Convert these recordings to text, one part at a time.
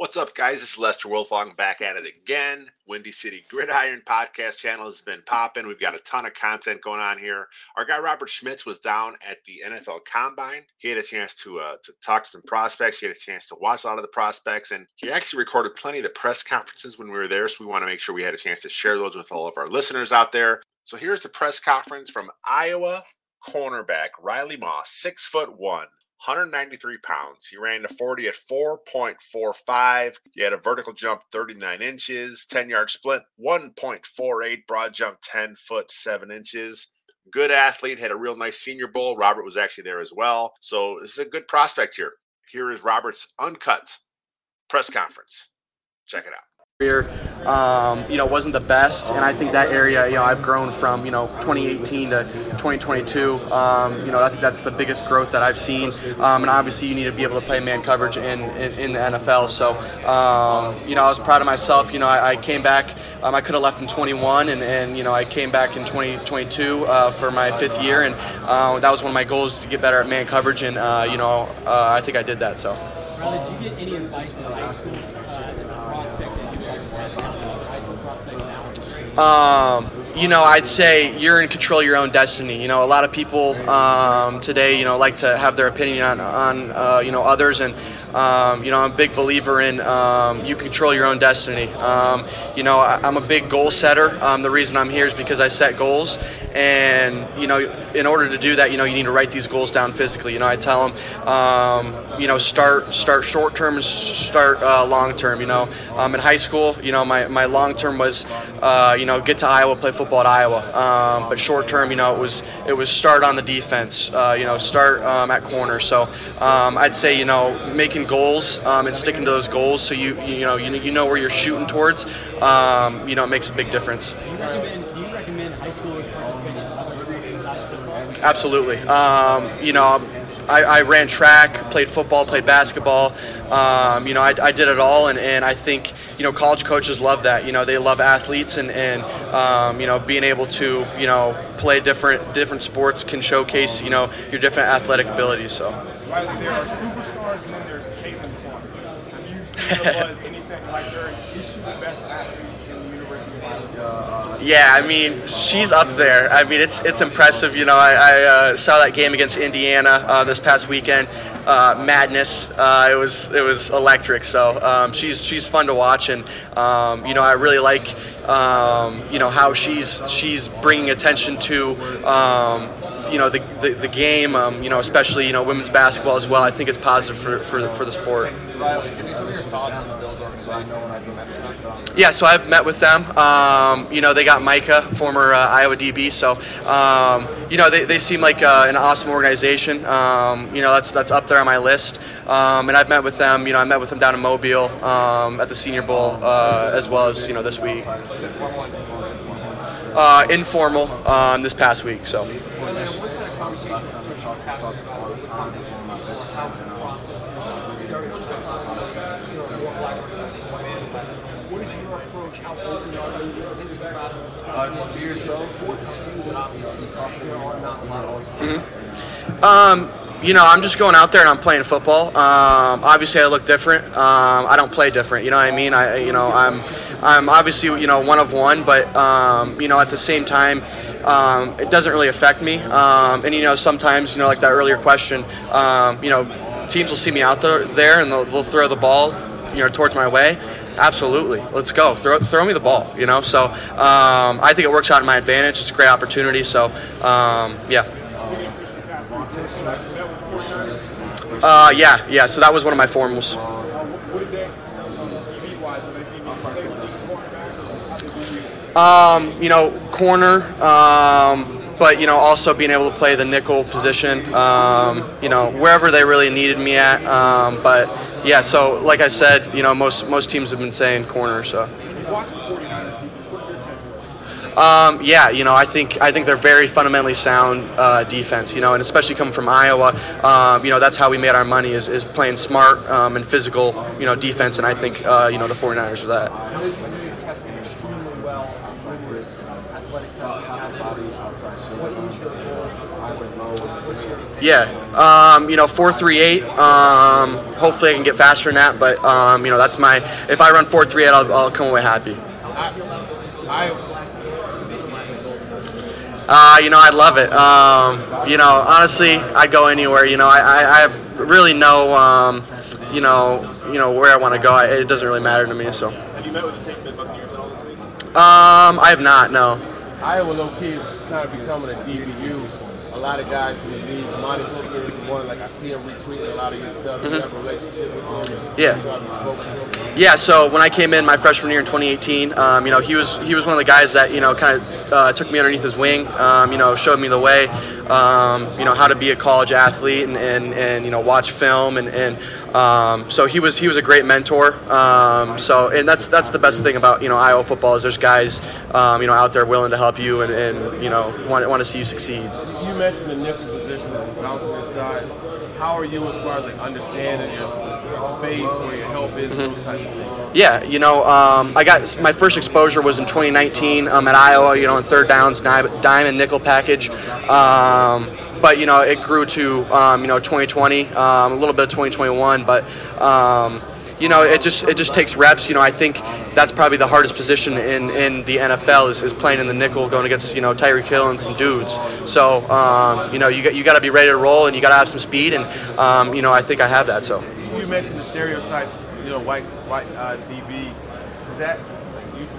What's up, guys? It's Lester Wilfong back at it again. Windy City Gridiron podcast channel has been popping. We've got a ton of content going on here. Our guy Robert Schmitz was down at the NFL Combine. He had a chance to uh, to talk to some prospects. He had a chance to watch a lot of the prospects, and he actually recorded plenty of the press conferences when we were there. So we want to make sure we had a chance to share those with all of our listeners out there. So here's the press conference from Iowa cornerback Riley Moss, six foot one. 193 pounds. He ran the 40 at 4.45. He had a vertical jump 39 inches, 10 yard split 1.48, broad jump 10 foot 7 inches. Good athlete, had a real nice senior bowl. Robert was actually there as well. So this is a good prospect here. Here is Robert's uncut press conference. Check it out um, you know, wasn't the best, and I think that area, you know, I've grown from, you know, 2018 to 2022. Um, you know, I think that's the biggest growth that I've seen, um, and obviously you need to be able to play man coverage in in, in the NFL. So, um, you know, I was proud of myself. You know, I, I came back. Um, I could have left in 21, and, and you know, I came back in 2022 uh, for my fifth year, and uh, that was one of my goals to get better at man coverage, and uh, you know, uh, I think I did that. So. Riley, did you get any advice in high school um, you know, I'd say you're in control of your own destiny. You know, a lot of people um, today, you know, like to have their opinion on, on uh, you know, others, and um, you know, I'm a big believer in um, you control your own destiny. Um, you know, I, am a big goal setter. Um, the reason I'm here is because I set goals, and you know, in order to do that, you know, you need to write these goals down physically. You know, I tell them, um, you know, start start short term and start uh, long term. You know, um, in high school, you know, my, my long term was, uh, you know, get to Iowa, play football at Iowa. but short term, you know, it was it was start on the defense. Uh, you know, start at corner. So I'd say, you know, making making goals um, and sticking to those goals, so you you know you, you know where you're shooting towards, um, you know it makes a big difference. Absolutely. Um, you know, I, I, ran track, played football, played basketball. Um, you know, I, I, did it all, and, and I think you know college coaches love that. You know, they love athletes, and and um, you know being able to you know play different different sports can showcase you know your different athletic abilities. So. Yeah, I mean, she's up there. I mean, it's it's impressive. You know, I, I uh, saw that game against Indiana uh, this past weekend. Uh, madness. Uh, it was it was electric. So um, she's she's fun to watch, and um, you know I really like um, you know how she's she's bringing attention to um, you know the, the, the game, um, you know especially you know women's basketball as well. I think it's positive for, for, for the sport. Yeah, so I've met with them. Um, you know, they got Micah, former uh, Iowa DB. So, um, you know, they, they seem like uh, an awesome organization. Um, you know, that's that's up there on my list. Um, and I've met with them. You know, I met with them down in Mobile um, at the Senior Bowl, uh, as well as you know this week. Uh, informal um, this past week. So. Uh, just be yourself. Um, you know, I'm just going out there and I'm playing football. Um, obviously, I look different. Um, I don't play different. You know what I mean? I, you know, I'm, I'm obviously, you know, one of one, but um, you know, at the same time, um, it doesn't really affect me. Um, and you know, sometimes, you know, like that earlier question, um, you know, teams will see me out there, there and they'll, they'll throw the ball, you know, towards my way. Absolutely, let's go. Throw, throw me the ball. You know, so I think it works out in my advantage. It's a great opportunity. So, yeah. Uh, yeah, yeah. So that was one of my formals. Um, you know, corner. Um, but you know, also being able to play the nickel position. Um, you know, wherever they really needed me at. Um, but yeah, so like I said, you know, most most teams have been saying corner. So. Watch the 49ers defense. What are your take? Um, yeah, you know, I think I think they're very fundamentally sound uh, defense. You know, and especially coming from Iowa, um, you know, that's how we made our money is, is playing smart um, and physical, you know, defense. And I think uh, you know the 49ers are that. You've tested extremely well on numerous athletic testing bodies. What is your goal? What's your Yeah, um, you know, four three eight. Um, hopefully, I can get faster than that. But um, you know, that's my. If I run four three eight, I'll, I'll come away happy. I, Uh, you know, I love it. Um, you know, honestly, I'd go anywhere. You know, I, I, I have really no, um, you know, you know where I want to go. I, it doesn't really matter to me. So, um, have you met with the Tampa Bay Buccaneers at all this week? I have not. No. Iowa low key is kind of becoming a DBU. A lot of guys in the league, Amani Hooker is one. Like I see him retweeting a lot of your stuff. You have a relationship with him. Mm-hmm. Yeah. So have you spoken to him? Yeah, so when I came in my freshman year in 2018, um, you know, he was he was one of the guys that you know kind of uh, took me underneath his wing, um, you know, showed me the way, um, you know, how to be a college athlete and, and, and you know watch film and, and um, so he was he was a great mentor. Um, so and that's that's the best thing about you know Iowa football is there's guys um, you know out there willing to help you and, and you know want want to see you succeed. You mentioned the nickel position and bouncing inside. How are you as far as like understanding your space, where your help is, Mm-hmm. those type of things? Yeah, you know, um, I got my first exposure was in 2019 um, at Iowa. You know, in third downs, dime, dime and nickel package. Um, but you know, it grew to um, you know 2020, um, a little bit of 2021. But um, you know, it just it just takes reps. You know, I think that's probably the hardest position in, in the NFL is, is playing in the nickel, going against you know Tyreek Hill and some dudes. So um, you know, you got you got to be ready to roll and you got to have some speed. And um, you know, I think I have that. So. You mentioned the stereotypes. You know, white white uh, DB. Does that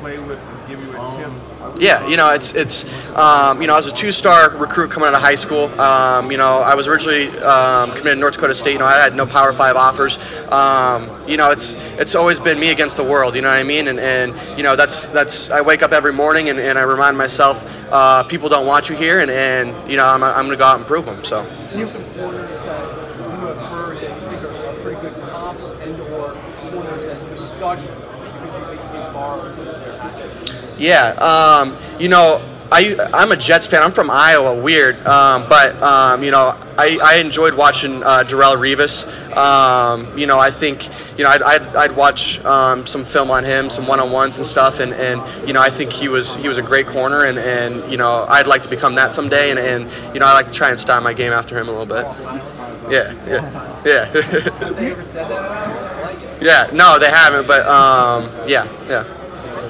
play with give you a chip? Yeah, you know, it's it's um, you know, I was a two-star recruit coming out of high school. Um, you know, I was originally um, committed to North Dakota State. You know, I had no Power Five offers. Um, you know, it's it's always been me against the world. You know what I mean? And and you know, that's that's I wake up every morning and, and I remind myself, uh, people don't want you here, and and you know, I'm I'm gonna go out and prove them. So. You some corners that you have heard that you think are, are pretty good comps and or corners that you study because you think you can borrow some of their attributes. Yeah, um, you know, I I'm a Jets fan. I'm from Iowa. Weird, um, but um, you know, I, I enjoyed watching uh, Darrelle Revis. Um, you know, I think you know I'd, I'd, I'd watch um, some film on him, some one-on-ones and stuff, and, and you know I think he was he was a great corner, and, and you know I'd like to become that someday, and, and you know I like to try and style my game after him a little bit. Yeah, yeah, yeah. Yeah, no, they haven't, but um, yeah, yeah.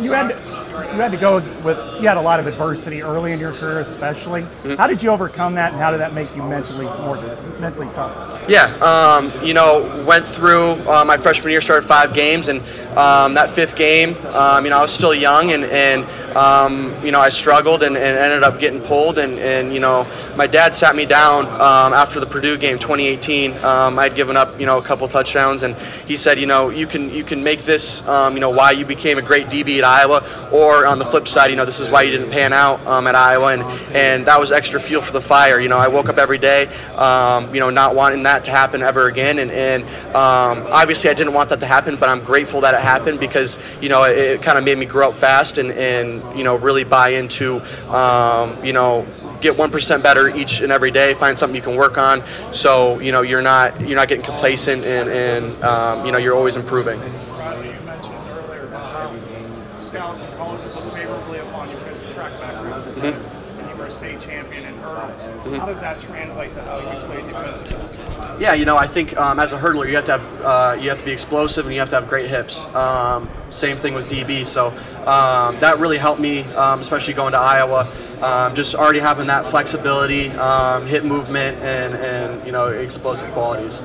you had you had to go with you had a lot of adversity early in your career especially Mm-hmm. how did you overcome that and how did that make you mentally more mentally tough Yeah, um, you know, went through uh, my freshman year, started five games, and um, that fifth game, um, you know, I was still young, and, and um, you know, I struggled and, and ended up getting pulled, and, and you know, my dad sat me down um, after the Purdue game, 2018. Um, I'd given up, you know, a couple touchdowns, and he said, you know, you can you can make this, um, you know, why you became a great DB at Iowa, or on the flip side, you know, this is why you didn't pan out um, at Iowa, and and that was extra fuel for the fire. You know, I woke up every day, um, you know, not wanting that to happen ever again, and and um, obviously I didn't want that to happen, but I'm grateful that it happened because you know it, it kind of made me grow up fast and and you know really buy into um, you know get one percent better each and every day. Find something you can work on, so you know you're not you're not getting complacent and and um, you know you're always improving. Rodney, you mentioned earlier about how scouts and colleges look favorably upon you because of your track background. Mm-hmm. And you were a state champion in hurdles. How does that translate to how you play defensively? Yeah, you know, I think um, as a hurdler, you have to have uh, you have to be explosive and you have to have great hips. Um, same thing with DB. So um, that really helped me, um, especially going to Iowa. Um, just already having that flexibility, um, hip movement, and and you know explosive qualities.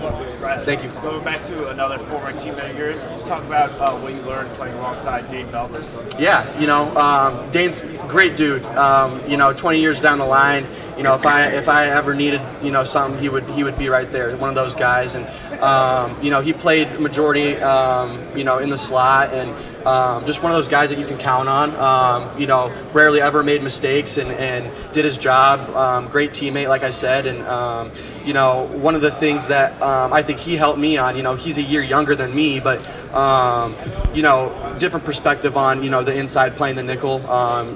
Thank you. Good luck. Brad, Thank you. Going back to another former teammate of yours, let's talk about uh, what you learned playing alongside Dane Belton. Yeah, you know, um, Dane's great dude. Um, you know, 20 years down the line, you know, if I if I ever needed you know something, he would he would be right there. One of those guys, and um, you know, he played majority um, you know in the slot and. Um, just one of those guys that you can count on. Um, you know, rarely ever made mistakes and, and did his job. Um, great teammate, like I said. And, um, you know, one of the things that um, I think he helped me on, you know, he's a year younger than me, but, um, you know, different perspective on, you know, the inside playing the nickel,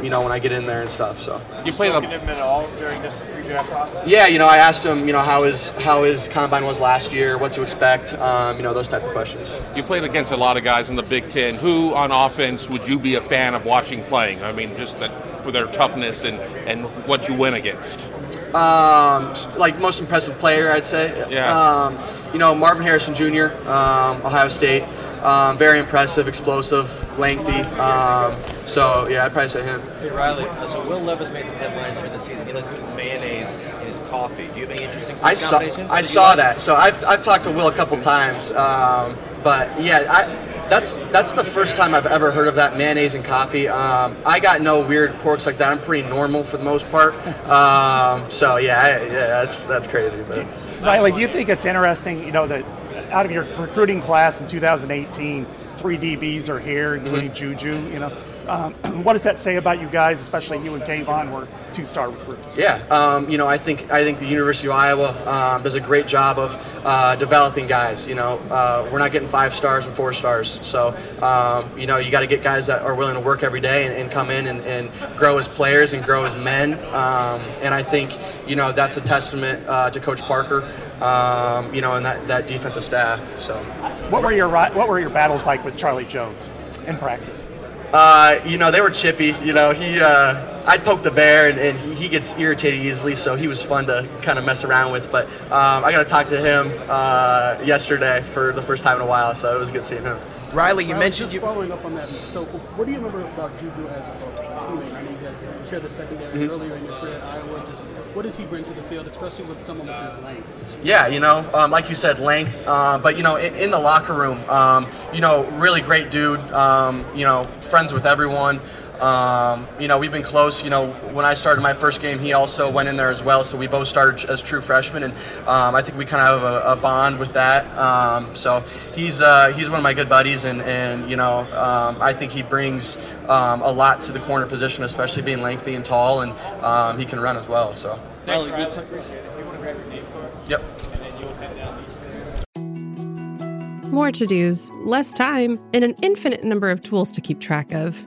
you know, when I get in there and stuff. So You played him at all during this pre-draft process? Yeah, you know, I asked him, you know, how his how his combine was last year, what to expect, you know, those type of questions. You played against a lot of guys in the Big Ten. Who on offense would you be a fan of watching playing? I mean, just that, for their toughness and, and what you win against. Um, like most impressive player, I'd say. Yeah. Um, you know, Marvin Harrison Jr., um, Ohio State. Um, very impressive, explosive, lengthy. Um, so yeah, I'd probably say him. Hey Riley, uh, so Will Levis made some headlines for the season. He likes putting mayonnaise in his coffee. Do you have any interesting I saw, I saw that. So I've, I've talked to Will a couple times, um, but yeah, I that's that's the first time I've ever heard of that mayonnaise and coffee. Um, I got no weird quirks like that. I'm pretty normal for the most part. Um, so yeah, I, yeah, that's that's crazy. But Riley, do you think it's interesting? You know that out of your recruiting class in 2018, three DBs are here, including mm-hmm. Juju. You know, um, what does that say about you guys, especially you and Kaevon were two-star recruits? Yeah, um, you know, I think I think the University of Iowa um, does a great job of uh, developing guys. You know, uh, we're not getting five stars and four stars, so um, you know, you got to get guys that are willing to work every day and, and come in and, and, grow as players and grow as men. Um, and I think you know that's a testament uh, to Coach Parker. Um, you know, and that, that defensive staff. So, what were your what were your battles like with Charlie Jones in practice? Uh, you know, they were chippy. You know, he, uh, I'd poke the bear, and, and he, he, gets irritated easily, so he was fun to kind of mess around with. But um, I got to talk to him uh, yesterday for the first time in a while, so it was good seeing him. Riley, you mentioned just you. Following up on that, so what do you remember about Juju as a teammate? I know you guys shared the secondary mm-hmm. earlier in your career at Iowa. Just what does he bring to the field, especially with someone with his length? Yeah, you know, um, like you said, length. Uh, but you know, in, in the locker room, um, you know, really great dude. Um, you know, friends with everyone. Um, you know, we've been close. You know, when I started my first game, he also went in there as well. So we both started as true freshmen, and um, I think we kind of have a, a bond with that. Um, so he's uh, he's one of my good buddies, and and you know, um, I think he brings um, a lot to the corner position, especially being lengthy and tall, and um, he can run as well. So. Thanks, Riley. Appreciate it. If you want to grab your name card. Yep. And then you'll head down More to dos, less time, and an infinite number of tools to keep track of.